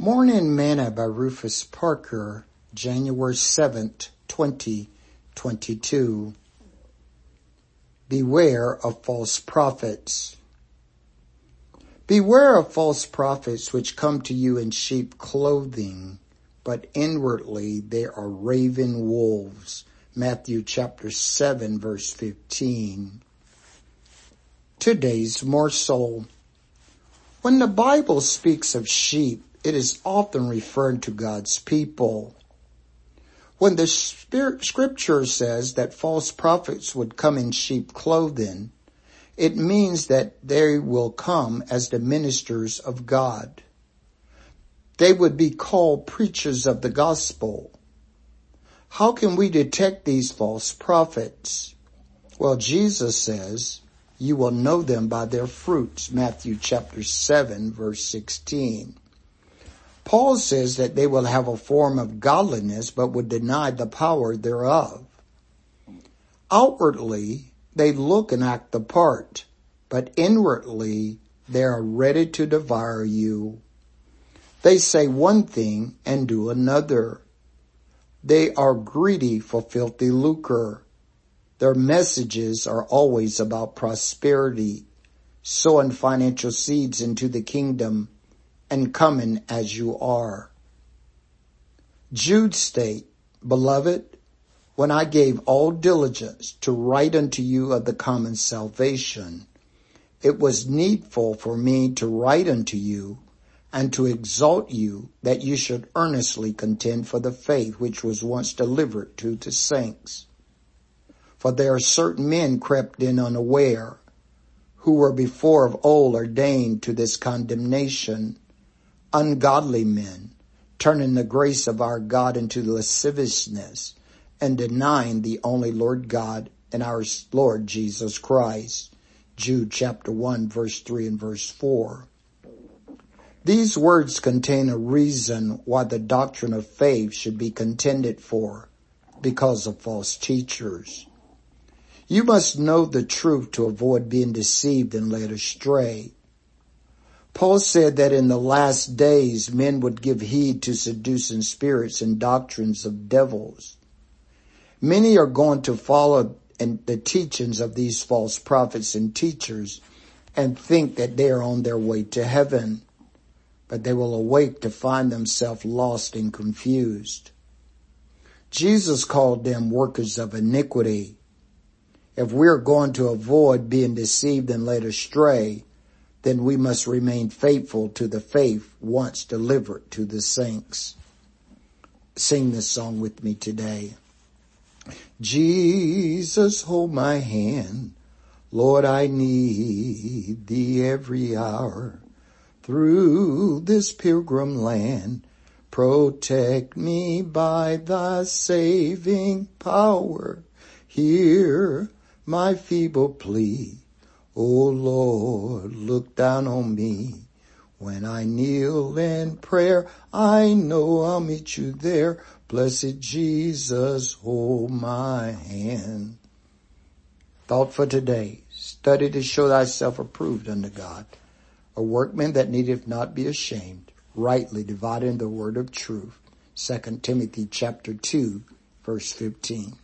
Morning Manna by Rufus Parker, January 7th, 2022. Beware of false prophets. Beware of false prophets which come to you in sheep clothing, but inwardly they are raven wolves. Matthew chapter 7 verse 15. Today's morsel. When the Bible speaks of sheep, it is often referred to God's people. When the scripture says that false prophets would come in sheep clothing, it means that they will come as the ministers of God. They would be called preachers of the gospel. How can we detect these false prophets? Well, Jesus says, you will know them by their fruits. Matthew chapter 7 verse 16. Paul says that they will have a form of godliness but would deny the power thereof. Outwardly, they look and act the part, but inwardly, they are ready to devour you. They say one thing and do another. They are greedy for filthy lucre. Their messages are always about prosperity, sowing financial seeds into the kingdom, and coming as you are. Jude state, Beloved, when I gave all diligence to write unto you of the common salvation, it was needful for me to write unto you and to exhort you that you should earnestly contend for the faith which was once delivered to the saints. For there are certain men crept in unaware, who were before of old ordained to this condemnation, ungodly men, turning the grace of our God into lasciviousness and denying the only Lord God and our Lord Jesus Christ. Jude chapter 1 verse 3 and verse 4. These words contain a reason why the doctrine of faith should be contended for because of false teachers. You must know the truth to avoid being deceived and led astray. Paul said that in the last days men would give heed to seducing spirits and doctrines of devils. Many are going to follow the teachings of these false prophets and teachers and think that they are on their way to heaven, but they will awake to find themselves lost and confused. Jesus called them workers of iniquity. If we're going to avoid being deceived and led astray, then we must remain faithful to the faith once delivered to the saints. Sing this song with me today. Jesus, hold my hand. Lord, I need thee every hour through this pilgrim land. Protect me by thy saving power. Hear my feeble plea Oh Lord, look down on me. When I kneel in prayer, I know I'll meet you there. Blessed Jesus, hold my hand. Thought for today. Study to show thyself approved unto God. A workman that needeth not be ashamed, rightly dividing the word of truth. 2 Timothy chapter 2 verse 15.